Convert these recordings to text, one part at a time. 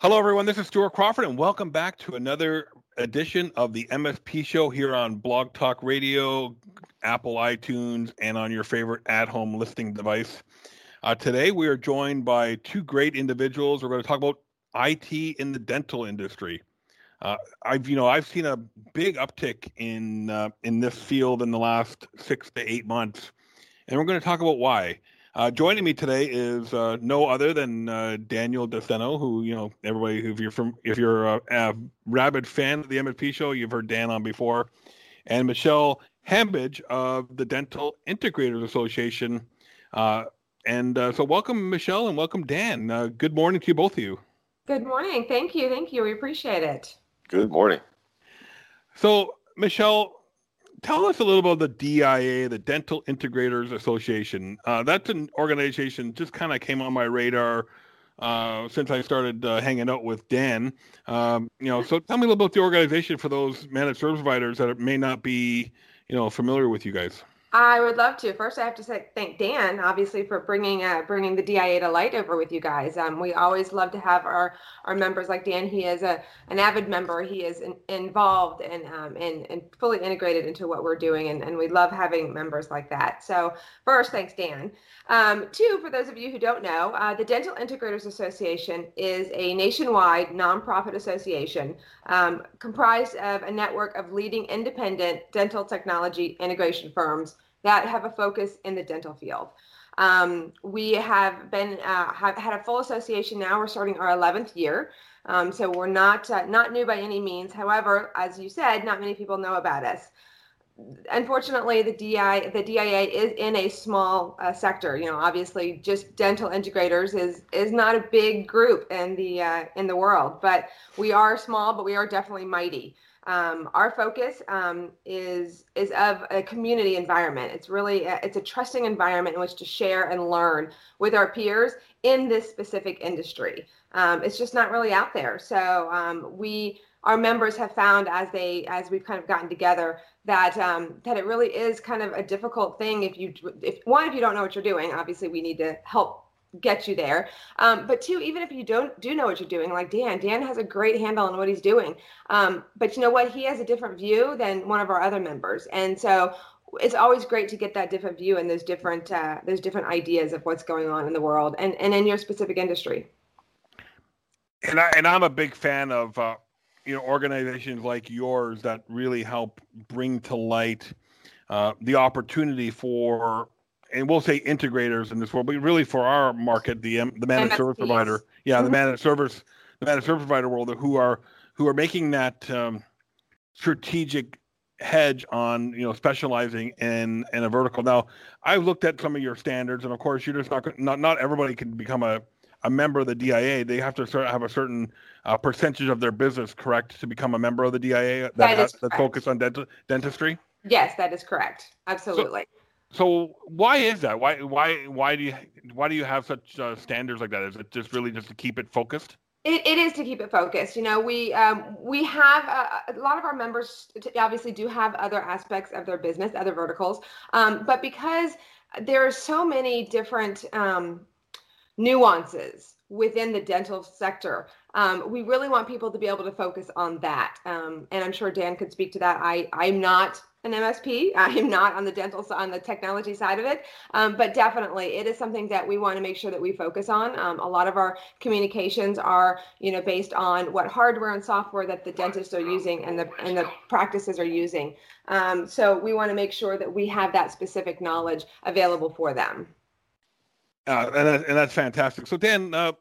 Hello, everyone. This is Stuart Crawford, and welcome back to another edition of the MSP Show here on Blog Talk Radio, Apple iTunes, and on your favorite at home listening device. Uh, today, we are joined by two great individuals. We're going to talk about IT in the dental industry. Uh, I've, you know, I've seen a big uptick in uh, in this field in the last six to eight months, and we're going to talk about why. Uh, joining me today is uh, no other than uh, Daniel DeSteno, who you know everybody. If you're from, if you're a, a, rabid fan of the MSP show, you've heard Dan on before, and Michelle Hambidge of the Dental Integrators Association. Uh, and uh, so, welcome Michelle and welcome Dan. Uh, good morning to you, both of you. Good morning. Thank you. Thank you. We appreciate it. Good morning. So, Michelle, tell us a little about the DIA, the Dental Integrators Association. Uh, that's an organization just kind of came on my radar uh, since I started uh, hanging out with Dan. Um, you know, so tell me a little about the organization for those managed service providers that may not be, you know, familiar with you guys. I would love to. First, I have to say thank Dan, obviously, for bringing uh, bringing the DIA to light over with you guys. Um, we always love to have our our members like Dan. He is a an avid member. He is in, involved and um, and and fully integrated into what we're doing, and, and we love having members like that. So, first, thanks, Dan. Um, two, for those of you who don't know, uh, the Dental Integrators Association is a nationwide nonprofit association um, comprised of a network of leading independent dental technology integration firms that have a focus in the dental field. Um, we have been uh, have had a full association now. We're starting our 11th year, um, so we're not uh, not new by any means. However, as you said, not many people know about us. Unfortunately, the DI the DIA is in a small uh, sector. You know, obviously, just dental integrators is is not a big group in the uh, in the world, but we are small, but we are definitely mighty. Um, our focus um, is is of a community environment. It's really a, it's a trusting environment in which to share and learn with our peers in this specific industry. Um, it's just not really out there. So um, we our members have found as they as we've kind of gotten together that um, that it really is kind of a difficult thing if you if one if you don't know what you're doing. Obviously, we need to help get you there. Um, but two, even if you don't do know what you're doing, like Dan, Dan has a great handle on what he's doing. Um, but you know what? He has a different view than one of our other members, and so it's always great to get that different view and those different uh, those different ideas of what's going on in the world and and in your specific industry. And I and I'm a big fan of uh, you know organizations like yours that really help bring to light uh, the opportunity for and we'll say integrators in this world, but really for our market, the the managed service provider, yeah, mm-hmm. the managed service, the managed service provider world, who are who are making that um, strategic hedge on you know specializing in in a vertical. Now, I've looked at some of your standards, and of course, you're just not not not everybody can become a a member of the DIA. They have to sort of have a certain uh, percentage of their business, correct, to become a member of the DIA that, that has that focus on dent- dentistry. Yes, that is correct. Absolutely. So, why is that? Why why why do you why do you have such uh, standards like that? Is it just really just to keep it focused? It, it is to keep it focused. You know, we um, we have uh, a lot of our members obviously do have other aspects of their business, other verticals, um, but because there are so many different um, nuances within the dental sector, um, we really want people to be able to focus on that. Um, and I'm sure Dan could speak to that. I I'm not an MSP. I am not on the dental on the technology side of it, um, but definitely it is something that we want to make sure that we focus on. Um, a lot of our communications are, you know, based on what hardware and software that the dentists are using and the and the practices are using. Um, so we want to make sure that we have that specific knowledge available for them. Uh, and, that, and that's fantastic. So Dan, uh,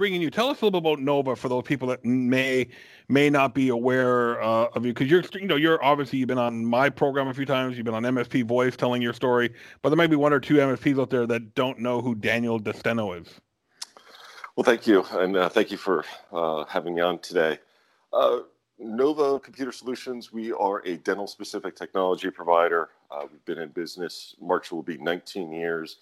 bringing you, tell us a little bit about Nova for those people that may may not be aware uh, of you because you're you know you're obviously you've been on my program a few times you've been on MSP Voice telling your story but there might be one or two MSPs out there that don't know who Daniel DeSteno is. Well, thank you, and uh, thank you for uh, having me on today. Uh, Nova Computer Solutions, we are a dental specific technology provider. Uh, we've been in business, March will be 19 years,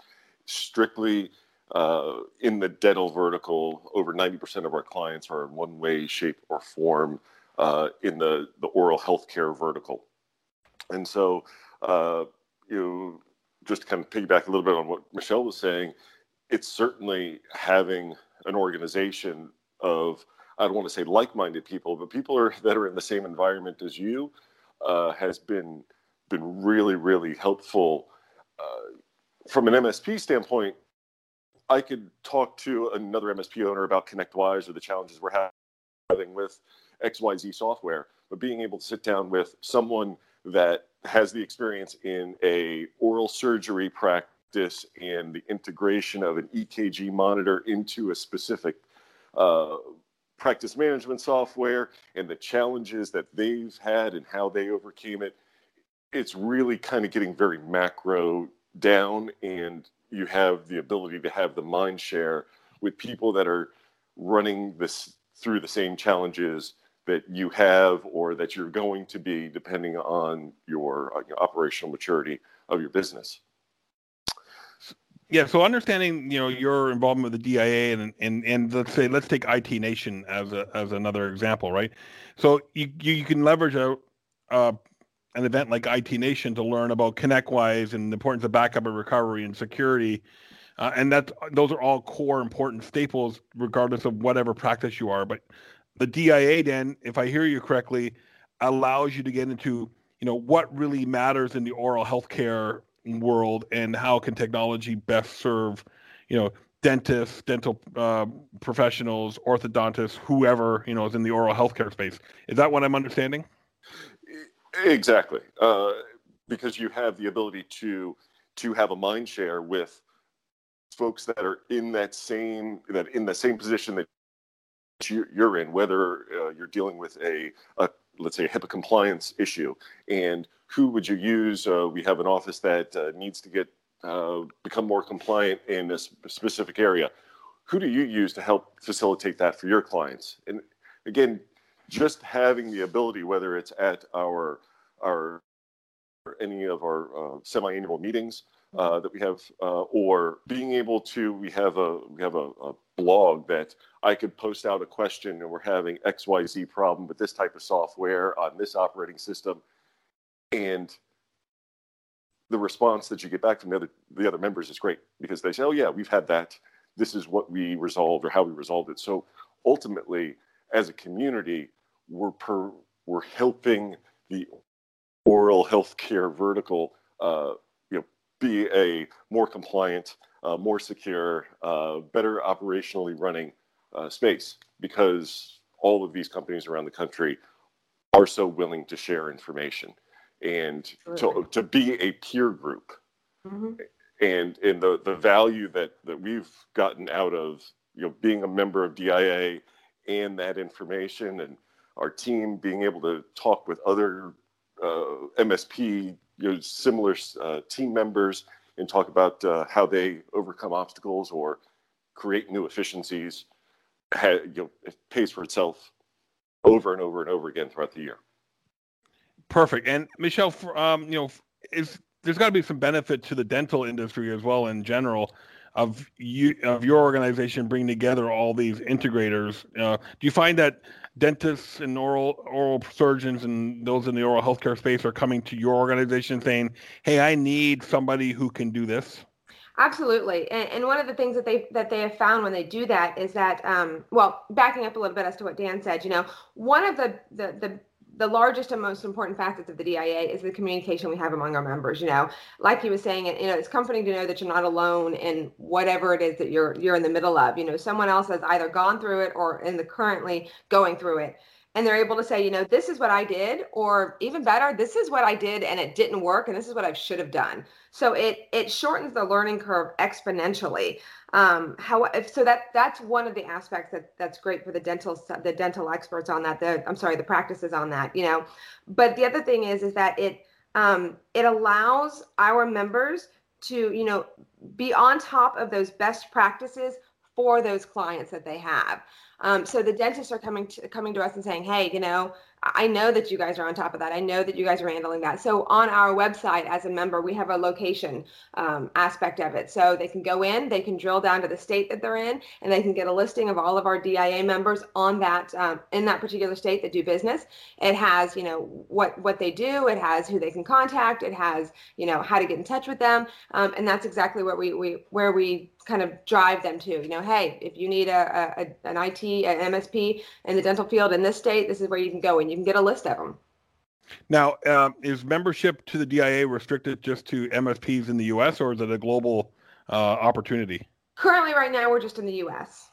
strictly uh, in the dental vertical, over 90% of our clients are in one way, shape, or form uh, in the, the oral healthcare vertical. And so, uh, you know, just to kind of piggyback a little bit on what Michelle was saying, it's certainly having an organization of I don't want to say like-minded people, but people are, that are in the same environment as you uh, has been been really really helpful. Uh, from an MSP standpoint, I could talk to another MSP owner about ConnectWise or the challenges we're having with XYZ software, but being able to sit down with someone that has the experience in a oral surgery practice and the integration of an EKG monitor into a specific uh, practice management software and the challenges that they've had and how they overcame it, it's really kind of getting very macro down and you have the ability to have the mind share with people that are running this through the same challenges that you have or that you're going to be depending on your, uh, your operational maturity of your business. Yeah, so understanding you know your involvement with the DIA and and and let's say let's take IT Nation as a as another example, right? So you you, you can leverage a uh, an event like IT Nation to learn about ConnectWise and the importance of backup and recovery and security, uh, and that those are all core important staples regardless of whatever practice you are. But the DIA, then, if I hear you correctly, allows you to get into you know what really matters in the oral healthcare world and how can technology best serve you know dentists dental uh, professionals orthodontists whoever you know is in the oral healthcare space. Is that what i'm understanding exactly uh, because you have the ability to to have a mind share with folks that are in that same that in the same position that you're in whether uh, you're dealing with a, a let's say a HIPAA compliance issue and who would you use? Uh, we have an office that uh, needs to get uh, become more compliant in a specific area. Who do you use to help facilitate that for your clients? And again, just having the ability, whether it's at our our any of our uh, semi-annual meetings uh, that we have, uh, or being able to, we have a we have a, a blog that I could post out a question, and we're having X Y Z problem with this type of software on this operating system and the response that you get back from the other the other members is great because they say, "Oh yeah, we've had that. This is what we resolved or how we resolved it." So ultimately, as a community, we're per, we're helping the oral healthcare vertical, uh, you know, be a more compliant, uh, more secure, uh, better operationally running uh, space because all of these companies around the country are so willing to share information and to, to be a peer group mm-hmm. and and the the value that that we've gotten out of you know being a member of dia and that information and our team being able to talk with other msp you know similar uh, team members and talk about uh, how they overcome obstacles or create new efficiencies you know, it pays for itself over and over and over again throughout the year Perfect. And Michelle, um, you know, there's got to be some benefit to the dental industry as well in general of you of your organization bringing together all these integrators. Uh, do you find that dentists and oral oral surgeons and those in the oral healthcare space are coming to your organization saying, "Hey, I need somebody who can do this"? Absolutely, and, and, one of the things that they that they have found when they do that is that, um, well, backing up a little bit as to what Dan said, you know, one of the the, the the largest and most important facets of the DIA is the communication we have among our members. You know, like he was saying, you know, it's comforting to know that you're not alone in whatever it is that you're you're in the middle of. You know, someone else has either gone through it or in the currently going through it and they're able to say, you know, this is what I did, or even better, this is what I did and it didn't work, and this is what I should have done. So it it shortens the learning curve exponentially. Um, how if, so that that's one of the aspects that that's great for the dental the dental experts on that. The I'm sorry, the practices on that. You know, but the other thing is is that it um, it allows our members to you know be on top of those best practices for those clients that they have. Um, so the dentists are coming to coming to us and saying, "Hey, you know, I know that you guys are on top of that. I know that you guys are handling that." So on our website, as a member, we have a location um, aspect of it. So they can go in, they can drill down to the state that they're in, and they can get a listing of all of our DIA members on that um, in that particular state that do business. It has, you know, what what they do. It has who they can contact. It has, you know, how to get in touch with them, um, and that's exactly what we we where we kind of drive them to. You know, hey, if you need a, a an IT an MSP in the dental field in this state, this is where you can go and you can get a list of them. Now, um, is membership to the DIA restricted just to MSPs in the U.S. or is it a global uh, opportunity? Currently, right now, we're just in the U.S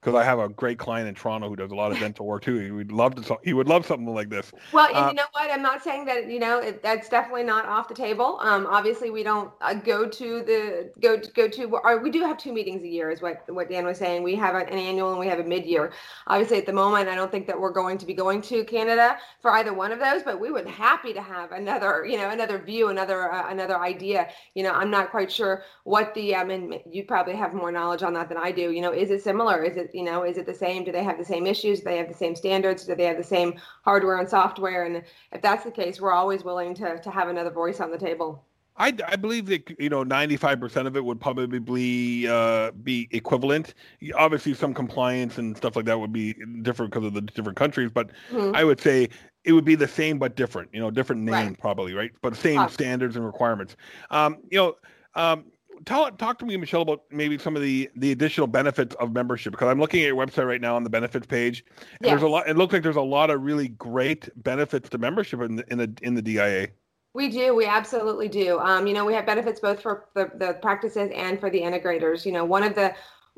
because I have a great client in Toronto who does a lot of dental work too. He would love to. He would love something like this. Well, and uh, you know what? I'm not saying that you know it, that's definitely not off the table. Um, obviously, we don't uh, go to the go go to. Or we do have two meetings a year, is what what Dan was saying. We have an, an annual and we have a mid year. Obviously, at the moment, I don't think that we're going to be going to Canada for either one of those. But we would happy to have another, you know, another view, another uh, another idea. You know, I'm not quite sure what the. I mean, you probably have more knowledge on that than I do. You know, is it similar? Is it you know, is it the same? same? Do they have the same issues? Do they have the same standards? Do they have the same hardware and software? And if that's the case, we're always willing to, to have another voice on the table. I, I believe that you know 95% of it would probably uh, be equivalent. Obviously, some compliance and stuff like that would be different because of the different countries, but mm-hmm. I would say it would be the same but different. You know, different name right. probably, right? But same awesome. standards and requirements. Um, you know, um, tell talk to me, Michelle, about maybe some of the the additional benefits of membership because I'm looking at your website right now on the benefits page. Yes. There's a lot. It looks like there's a lot of really great benefits to membership in the in the in the DIA. We do. We absolutely do. Um, you know, we have benefits both for the, the practices and for the integrators. You know, one of the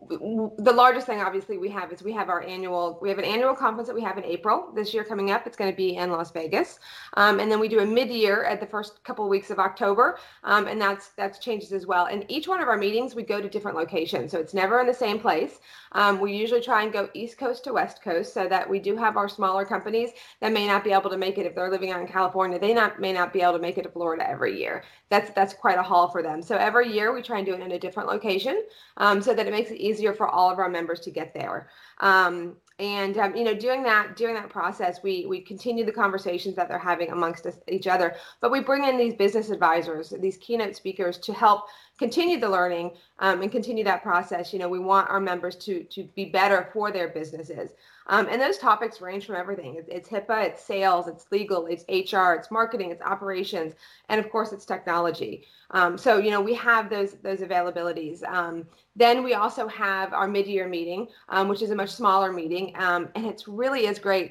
the largest thing obviously we have is we have our annual we have an annual conference that we have in april. This year coming up it's going to be in las vegas. Um, and then we do a mid-year at the first couple of weeks of october. Um, and that's that's changes as well. And each one of our meetings we go to different locations. So it's never in the same place um, we usually try and go east coast to west coast so that we do have our smaller companies that may not be able to make it if they're living out in california they not may not be able to make it to florida every year that's that's quite a haul for them so every year we try and do it in a different location um, so that it makes it easier for all of our members to get there. Um, and um, you know, doing that, doing that process, we we continue the conversations that they're having amongst us, each other. But we bring in these business advisors, these keynote speakers, to help continue the learning um, and continue that process. You know, we want our members to to be better for their businesses. Um, and those topics range from everything. It's, it's, HIPAA, it's sales, it's legal, it's HR, it's marketing, it's operations, and of course, it's technology. Um, so you know we have those those availabilities. Um, then we also have our mid-year meeting, um, which is a much smaller meeting, um, and it's really is great.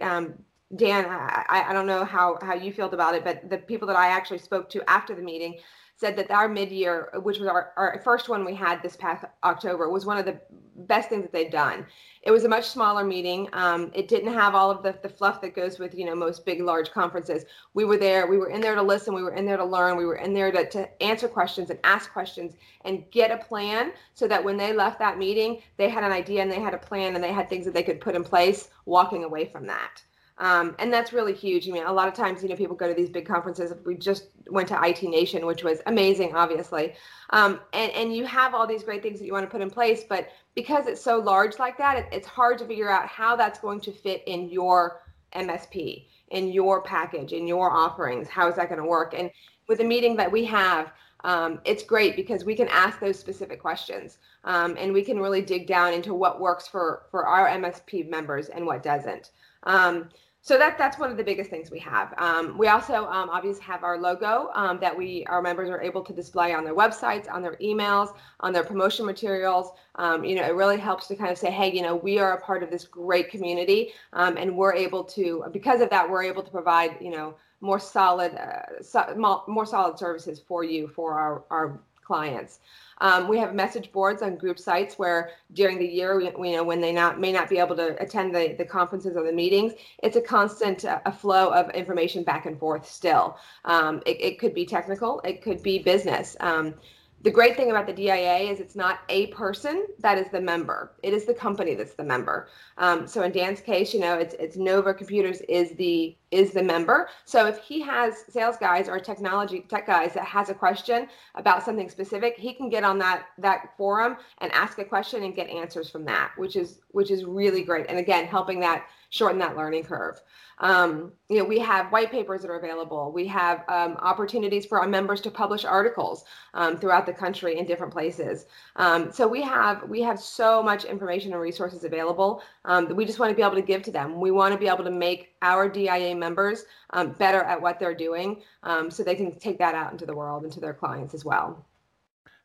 Dan, I, I don't know how how you felt about it, but the people that I actually spoke to after the meeting said that our mid-year, which was our, our first one we had this past October, was one of the best things that they've done. It was a much smaller meeting. Um, it didn't have all of the, the fluff that goes with, you know, most big, large conferences. We were there. We were in there to listen. We were in there to learn. We were in there to, to answer questions and ask questions and get a plan so that when they left that meeting, they had an idea and they had a plan and they had things that they could put in place walking away from that. Um, and that's really huge. I mean, a lot of times, you know, people go to these big conferences. We just went to IT Nation, which was amazing, obviously. Um, and, and you have all these great things that you want to put in place, but because it's so large like that, it, it's hard to figure out how that's going to fit in your MSP, in your package, in your offerings. How is that going to work? And with the meeting that we have, um, it's great because we can ask those specific questions um, and we can really dig down into what works for for our MSP members and what doesn't. Um, so that that's one of the biggest things we have. Um, we also um, obviously have our logo um, that we our members are able to display on their websites, on their emails, on their promotion materials. Um, you know, it really helps to kind of say, hey, you know, we are a part of this great community, um, and we're able to because of that, we're able to provide you know more solid uh, so, more solid services for you for our our clients. Um, we have message boards on group sites where during the year, we, you know, when they not may not be able to attend the, the conferences or the meetings, it's a constant uh, a flow of information back and forth still. Um, it, it, could be technical, it could be business. Um, the great thing about the DIA is it's not a person that is the member. It is the company that's the member. Um, so in Dan's case, you know, it's it's Nova Computers is the is the member. So if he has sales guys or technology tech guys that has a question about something specific, he can get on that that forum and ask a question and get answers from that, which is which is really great. And again, helping that shorten that learning curve. Um, you know, we have white papers that are available. We have um, opportunities for our members to publish articles um, throughout the country in different places. Um, so we have we have so much information and resources available um, we just want to be able to give to them. We want to be able to make our DIA members um, better at what they're doing, so they can take that out into the world and to their clients as well.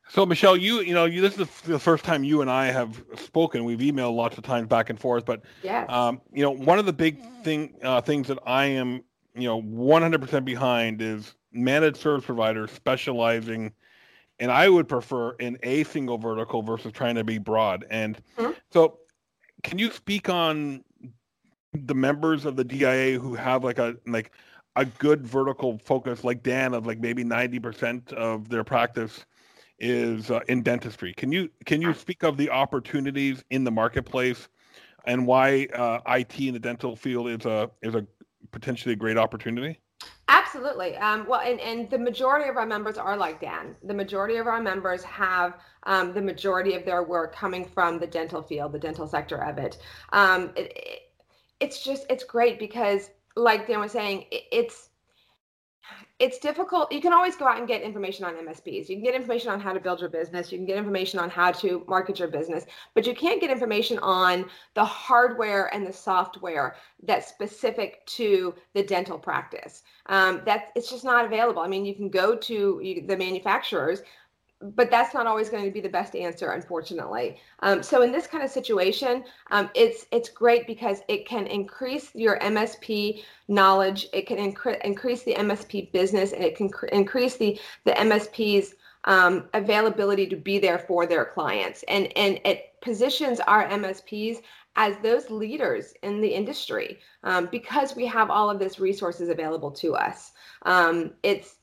So Michelle, you you know you this is the first time you and I have spoken. We've emailed lots of times back and forth, but yeah, um, you know one of the big thing uh, things that I am you know 100% behind is managed service providers specializing, and I would prefer in a single vertical versus trying to be broad. And mm-hmm. so, can you speak on the members of the DIA who have like a like a good vertical focus, like Dan, of like maybe 90% of their practice? is uh, in dentistry. Can you can you speak of the opportunities in the marketplace and why uh, IT in the dental field is a is a potentially a great opportunity? Absolutely. Um, well, and, and the majority of our members are like Dan. The majority of our members have um, the majority of their work coming from the dental field, the dental sector of it. Um, it, it it's just it's great because, like Dan was saying, it, it's it's difficult. You can always go out and get information on MSPs. You can get information on how to build your business. You can get information on how to market your business, but you can't get information on the hardware and the software that's specific to the dental practice. Um, that it's just not available. I mean, you can go to you, the manufacturers, but that's not always going to be the best answer, unfortunately. Um, so in this kind of situation, um, it's it's great because it can increase your MSP knowledge. It can incre- increase the MSP business, and it can cr- increase the the MSP's um, availability to be there for their clients. And and it positions our MSPs as those leaders in the industry um, because we have all of this resources available to us. Um, it's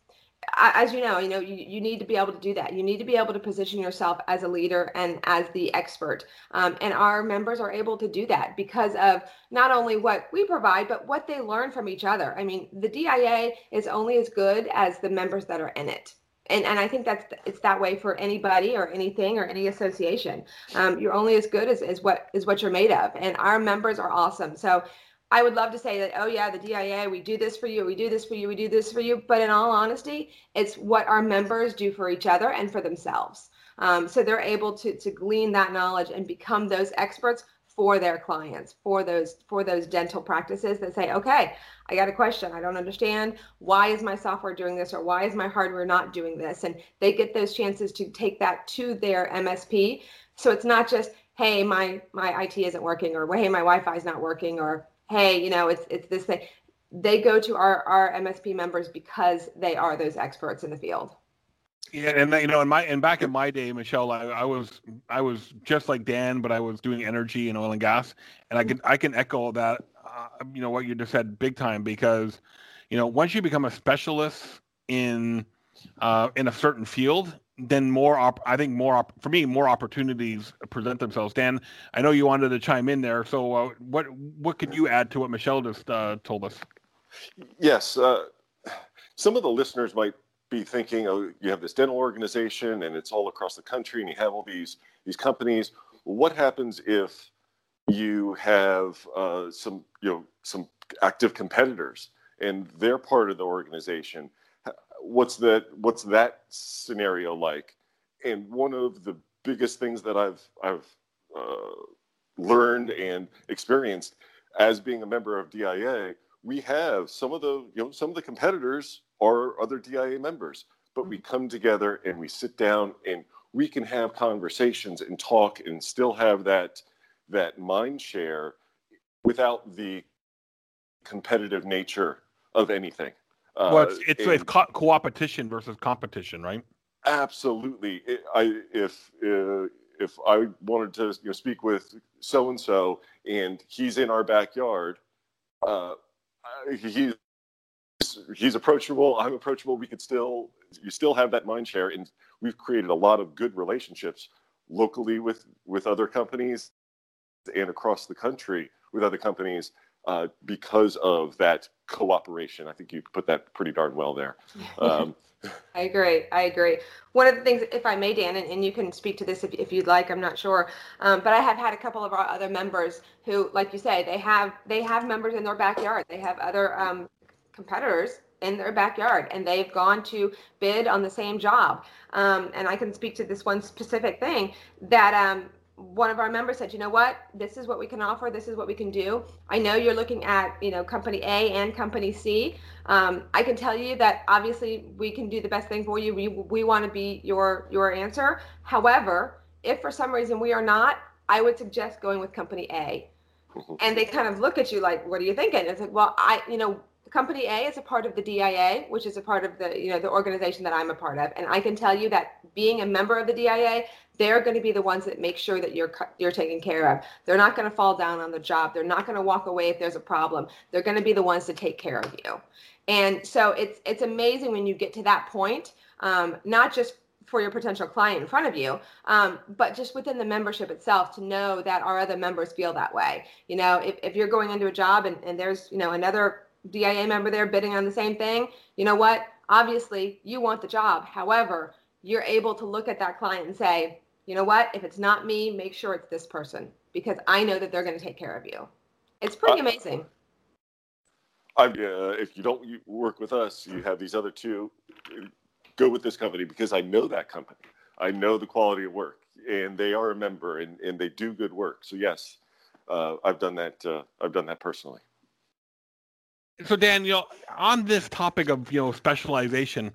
as you know, you know, you, you need to be able to do that. You need to be able to position yourself as a leader and as the expert. Um, and our members are able to do that because of not only what we provide, but what they learn from each other. I mean, the DIA is only as good as the members that are in it. And, and I think that's it's that way for anybody or anything or any association. Um, you're only as good as, as what is what you're made of. And our members are awesome. So I would love to say that, oh, yeah, the DIA, we do this for you, we do this for you, we do this for you. But in all honesty, it's what our members do for each other and for themselves. Um, so they're able to, to glean that knowledge and become those experts for their clients, for those for those dental practices that say, okay, I got a question, I don't understand. Why is my software doing this, or why is my hardware not doing this? And they get those chances to take that to their MSP. So it's not just, hey, my my IT isn't working, or hey, my Wi-Fi is not working, or hey, you know, it's it's this thing. They go to our our MSP members because they are those experts in the field. Yeah, and you know, in my and back in my day, Michelle, I, I, was I was just like Dan, but I was doing energy and oil and gas, and I can I can echo that, uh, you know, what you just said, big time, because, you know, once you become a specialist in uh, in a certain field, then more op- I think more op- for me more opportunities present themselves. Dan, I know you wanted to chime in there, so uh, what what could you add to what Michelle just uh, told us? Yes, uh, some of the listeners might be thinking, oh, you have this dental organization and it's all across the country, and you have all these these companies. What happens if you have uh, some you know some active competitors and they're part of the organization? What's that what's that scenario like? And one of the biggest things that i've i've uh, learned and experienced as being a member of dia we have some of the you know some of the competitors are other dia members but we come together and we sit down and we can have conversations and talk and still have that that mind share without the competitive nature of anything uh, well, it's it's, and, it's co- co-opetition versus competition, right? Absolutely. It, I if uh, if I wanted to you know, speak with so and so and he's in our backyard, uh, he's he's approachable. I'm approachable. We could still you still have that mind share, and we've created a lot of good relationships locally with with other companies and across the country with other companies uh, because of that cooperation. I think you put that pretty darn well there. Um, I agree. I agree. One of the things, if I may, Dan, and, and you can speak to this if, if you'd like, I'm not sure, um, but I have had a couple of our other members who, like you say, they have they have members in their backyard. They have other um, competitors in their backyard, and they've gone to bid on the same job. Um, and I can speak to this one specific thing that um, one of our members said, you know what, this is what we can offer, this is what we can do. I know you're looking at, you know, company A and company C. Um, I can tell you that obviously we can do the best thing for you. We, we want to be your your answer. However, if for some reason we are not, I would suggest going with company A. Mm-hmm. And they kind of look at you like, what are you thinking? It's like, well, I, you know, company A is a part of the DIA, which is a part of the, you know, the organization that I'm a part of. And I can tell you that being a member of the DIA, they're going to be the ones that make sure that you're you're taken care of. They're not going to fall down on the job. They're not going to walk away if there's a problem. They're going to be the ones to take care of you. And so it's it's amazing when you get to that point, um, not just for your potential client in front of you, um, but just within the membership itself to know that our other members feel that way. You know, if, if you're going into a job and, and there's, you know, another DIA member there bidding on the same thing, you know what? Obviously, you want the job. However, you're able to look at that client and say, you know what? If it's not me, make sure it's this person because I know that they're going to take care of you. It's pretty uh, amazing. I, uh, if you don't work with us, you have these other two. Go with this company because I know that company. I know the quality of work, and they are a member, and, and they do good work. So yes, uh, I've done that. Uh, I've done that personally. So Dan, you know, on this topic of you know specialization,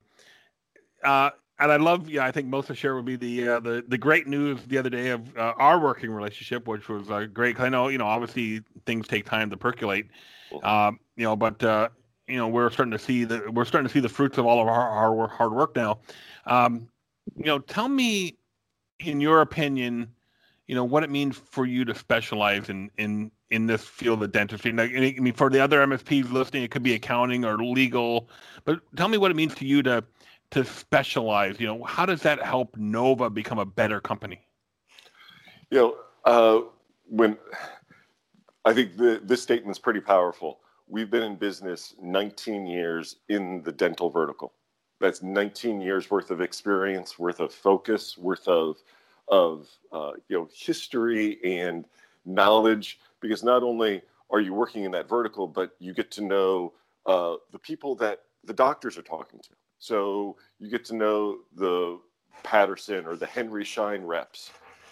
uh, and I love, yeah, I think most of share would be the uh, the the great news the other day of uh, our working relationship, which was uh, great. Cause I know, you know, obviously things take time to percolate, um, you know, but uh, you know, we're starting to see the we're starting to see the fruits of all of our our hard work now. Um, you know, tell me, in your opinion, you know, what it means for you to specialize in in in this field of dentistry. Like, I mean, for the other MSPs listening, it could be accounting or legal, but tell me what it means to you to to specialize? You know, how does that help Nova become a better company? You know, uh, when I think the, this statement's pretty powerful. We've been in business 19 years in the dental vertical. That's 19 years worth of experience, worth of focus, worth of of uh, you know history and knowledge. Because not only are you working in that vertical, but you get to know uh, the people that the doctors are talking to. So you get to know the Patterson or the Henry Schein reps,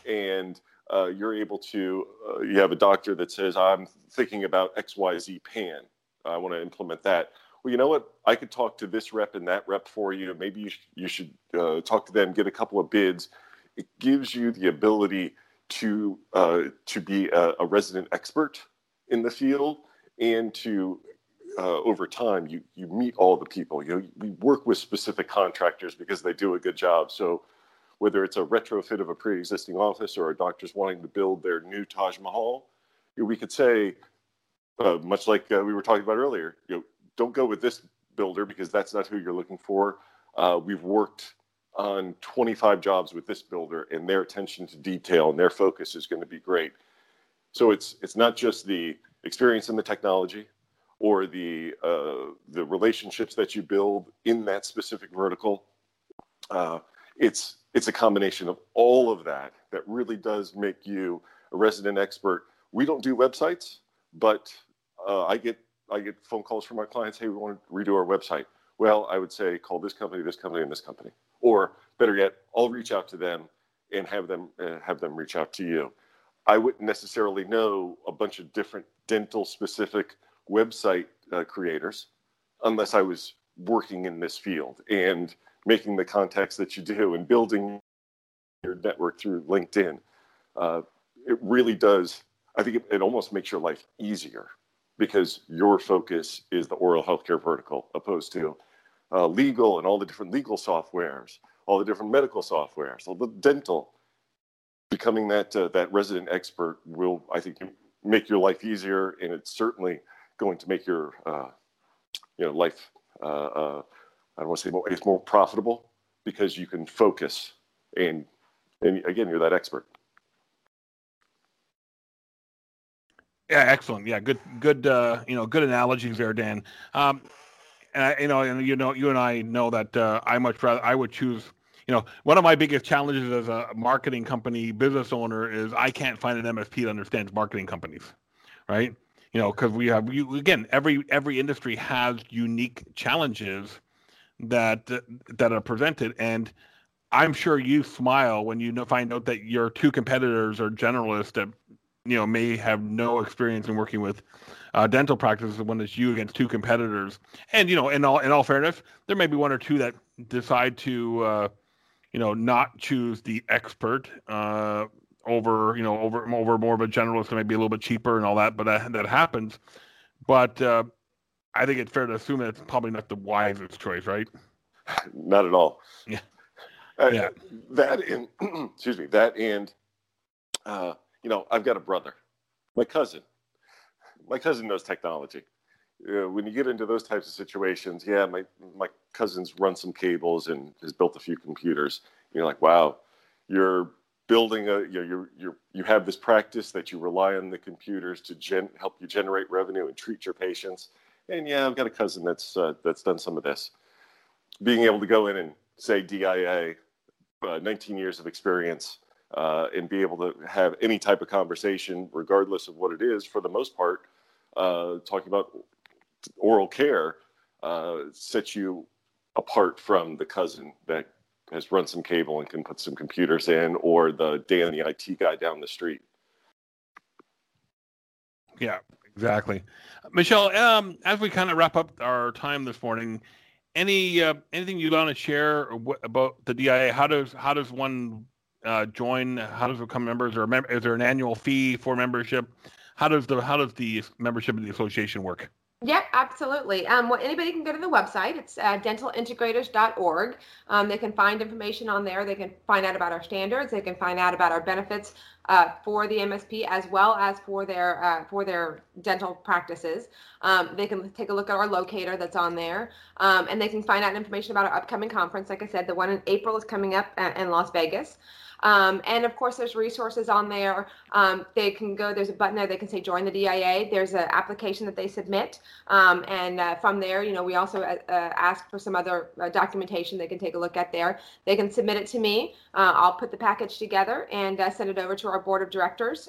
and uh, you're able to. Uh, you have a doctor that says, "I'm thinking about X Y Z pan. I want to implement that." Well, you know what? I could talk to this rep and that rep for you. Maybe you, sh- you should uh, talk to them, get a couple of bids. It gives you the ability to uh, to be a, a resident expert in the field and to uh, over time, you you meet all the people. You know, we work with specific contractors because they do a good job. So whether it's a retrofit of a pre-existing office or a doctor's wanting to build their new Taj Mahal, we could say, uh, much like uh, we were talking about earlier, you know, don't go with this builder because that's not who you're looking for. Uh, we've worked on 25 jobs with this builder, and their attention to detail and their focus is going to be great. So it's it's not just the experience in the technology, or the uh, the relationships that you build in that specific vertical. Uh, it's it's a combination of all of that that really does make you a resident expert. We don't do websites, but uh, I get I get phone calls from our clients. Hey, we want to redo our website. Well, I would say call this company, this company, and this company, or better yet, I'll reach out to them and have them uh, have them reach out to you. I wouldn't necessarily know a bunch of different dental specific website uh, creators unless I was working in this field and making the contacts that you do and building your network through LinkedIn. Uh, it really does. I think it, it, almost makes your life easier because your focus is the oral healthcare vertical, opposed to uh, legal and all the different legal softwares, all the different medical softwares, all the dental. Becoming that uh, that resident expert will, I think, make your life easier, and it's certainly going to make your uh, you know life uh, uh, I don't want to say more, it's more profitable because you can focus and and again you're that expert. Yeah, excellent. Yeah, good, good. Uh, you know, good analogy there, Dan. Um, and I, you know, and you know, you and I know that uh, I much rather I would choose. You know, one of my biggest challenges as a marketing company business owner is I can't find an MSP that understands marketing companies, right? you know because we have you again every every industry has unique challenges that that are presented and I'm sure you smile when you know, find out that your two competitors are generalists that you know may have no experience in working with uh, dental practices when it's you against two competitors. And you know, in all in all fairness, there may be one or two that decide to uh, you know not choose the expert uh, over you know over over more of a generalist and maybe a little bit cheaper and all that. But that, that happens. But uh, I think it's fair to assume that it's probably not the wisest choice, right? Not at all. Yeah. Uh, Yeah. That and excuse me, that and uh, you know, I've got a brother, my cousin. My cousin knows technology. Uh, when you get into those types of situations, yeah, my my cousin's run some cables and has built a few computers. You're like, wow, you're building a you know, you're you're you have this practice that you rely on the computers to gen, help you generate revenue and treat your patients. And yeah, I've got a cousin that's uh, that's done some of this. Being able to go in and say DIA, uh, 19 years of experience, uh, and be able to have any type of conversation, regardless of what it is, for the most part, uh, talking about oral care uh, sets you apart from the cousin that has run some cable and can put some computers in, or the Dan, the IT guy down the street. Yeah, exactly. Michelle, um, as we kind of wrap up our time this morning, any uh, anything you'd want to share about the DIA? How does how does one uh, join? How does it become members? Or mem- is there an annual fee for membership? How does the how does the membership of the association work? Yeah, absolutely. Um, well, anybody can go to the website. It's uh, dentalintegrators.org. Um, they can find information on there. They can find out about our standards. They can find out about our benefits uh, for the MSP as well as for their uh, for their dental practices. Um, they can take a look at our locator that's on there, um, and they can find out information about our upcoming conference. Like I said, the one in April is coming up uh, in Las Vegas. Um, and of course, there's resources on there. Um, they can go, there's a button there, they can say join the DIA. There's an application that they submit. Um, and uh, from there, you know, we also uh, uh, ask for some other uh, documentation they can take a look at there. They can submit it to me. Uh, I'll put the package together and uh, send it over to our board of directors.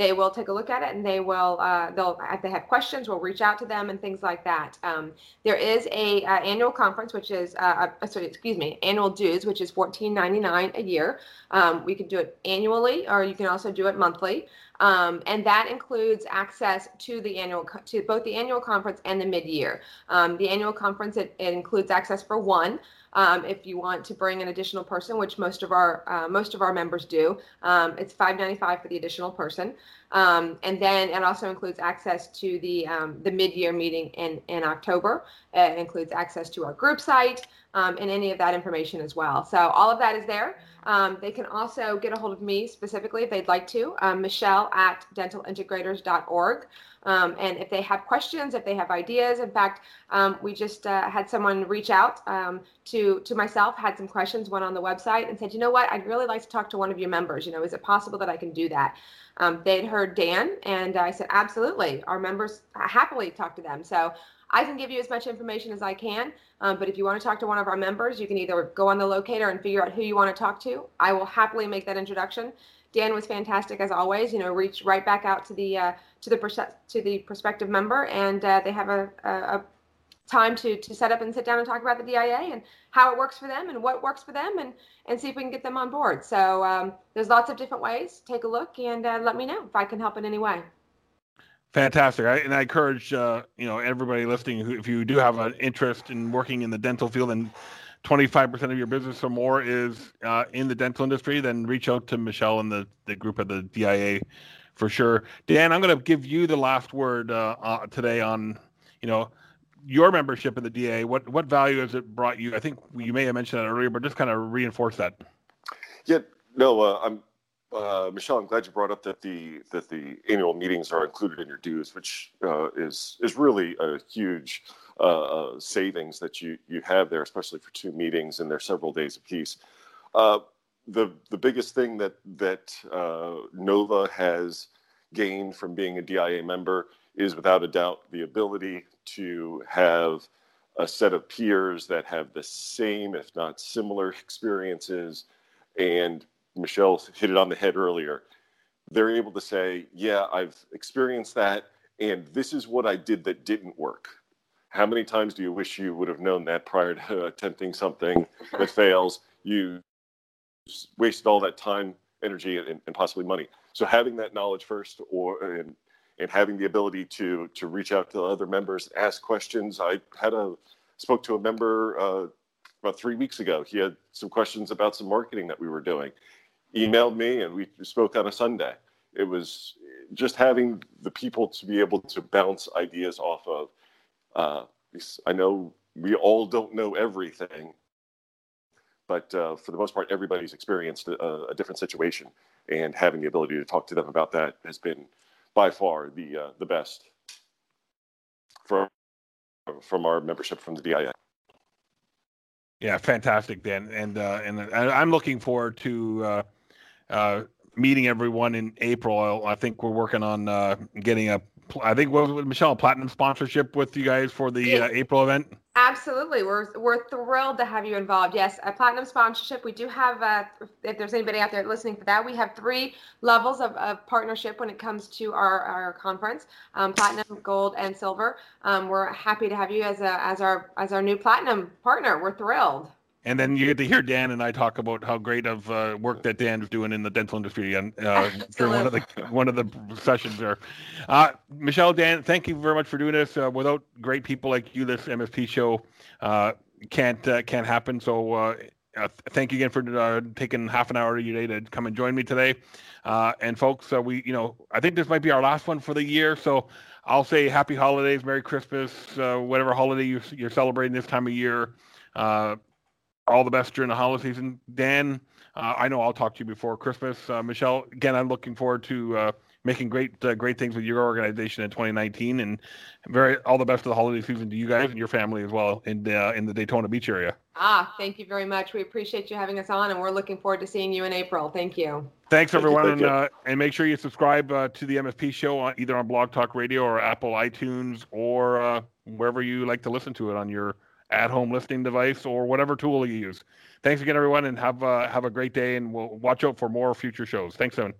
They will take a look at it and they will, they'll, if they have questions, we'll reach out to them and things like that. Um, there is a annual conference, which is, a. sorry, excuse me, annual dues, which is $14.99 a year. Um, we can do it annually, or you can also do it monthly, um, and that includes access to the annual to both the annual conference and the mid-year. Um, the annual conference it, it, includes access for one. Um, if you want to bring an additional person, which most of our uh, most of our members do, um, it's $5.95 for the additional person, um, and then it also includes access to the the mid-year meeting in in October. It includes access to our group site and any of that information as well. So all of that is there. Um, they can also get a hold of me specifically if they'd like to, um, Michelle at dentalintegrators.org. Um, and if they have questions, if they have ideas, in fact, um, we just uh, had someone reach out um, to to myself, had some questions, went on the website and said, you know what, I'd really like to talk to one of your members. You know, is it possible that I can do that? Um, they'd heard Dan, and I said, absolutely. Our members happily talk to them. So I can give you as much information as I can, um, but if you want to talk to one of our members, you can either go on the locator and figure out who you want to talk to. I will happily make that introduction. Dan was fantastic as always. You know, reach right back out to the uh, to the to the prospective member, and uh, they have a, a, a time to to set up and sit down and talk about the DIA and how it works for them and what works for them, and and see if we can get them on board. So um, there's lots of different ways. Take a look and uh, let me know if I can help in any way. Fantastic, I, and I encourage uh, you know everybody listening if you do have an interest in working in the dental field and 25% of your business or more is uh, in the dental industry, then reach out to Michelle and the, the group at the DIA for sure. Dan, I'm going to give you the last word uh, uh, today on, you know, your membership in the DA. What what value has it brought you? I think you may have mentioned that earlier, but just kind of reinforce that. Yeah, no, uh, I'm uh, Michelle, I'm glad you brought up that the that the annual meetings are included in your dues, which uh, is is really a huge uh, uh savings that you you have there, especially for two meetings and they're several days apiece. The the biggest thing that that uh, Nova has gained from being a DIA member is without a doubt the ability to have a set of peers that have the same, if not similar, experiences and Michelle hit it on the head earlier. They're able to say, Yeah, I've experienced that, and this is what I did that didn't work. How many times do you wish you would have known that prior to attempting something that fails? You wasted all that time, energy, and, and possibly money. So having that knowledge first, or and and having the ability to to reach out to other members, ask questions. I had a spoke to a member uh, about three weeks ago. He had some questions about some marketing that we were doing. Emailed me, and we spoke on a Sunday. It was just having the people to be able to bounce ideas off of. Uh, I know we all don't know everything, but uh, for the most part, everybody's experienced a, a, different situation, and having the ability to talk to them about that has been by far the uh, the best from from our membership from the DIA. Yeah, fantastic, Dan, and uh, and I'm looking forward to uh, uh, meeting everyone in April. I think we're working on uh, getting a. I think what Michelle platinum sponsorship with you guys for the uh, April event. Absolutely, we're we're thrilled to have you involved. Yes, a platinum sponsorship. We do have. Uh, if there's anybody out there listening for that, we have three levels of, of partnership when it comes to our our conference: um, platinum, gold, and silver. Um, we're happy to have you as a as our as our new platinum partner. We're thrilled. And then you get to hear Dan and I talk about how great of uh, work that Dan is doing in the dental industry and uh, during one of the one of the sessions there. Uh, Michelle, Dan, thank you very much for doing this. Uh, without great people like you, this MSP show uh, can't uh, can't happen. So thank you again for taking half an hour of your day to come and join me today. and folks, we you know I think this might be our last one for the year. So I'll say happy holidays, Merry Christmas, whatever holiday you're, you're, celebrating this time of year all the best during the holiday season. Dan, uh, I know I'll talk to you before Christmas. Uh, Michelle, again, I'm looking forward to uh, making great uh, great things with your organization in 2019, and very all the best of the holiday season to you guys and your family as well in the, in the Daytona Beach area. Ah, thank you very much. We appreciate you having us on, and we're looking forward to seeing you in April. Thank you. Thanks, everyone, thank you, thank and, uh, and, make sure you subscribe uh, to the MSP show on either on Blog Talk Radio or Apple iTunes or wherever you like to listen to it on your at home listening device or whatever tool you use. Thanks again, everyone, and have uh, have a great day. And we'll watch out for more future shows. Thanks, Evan.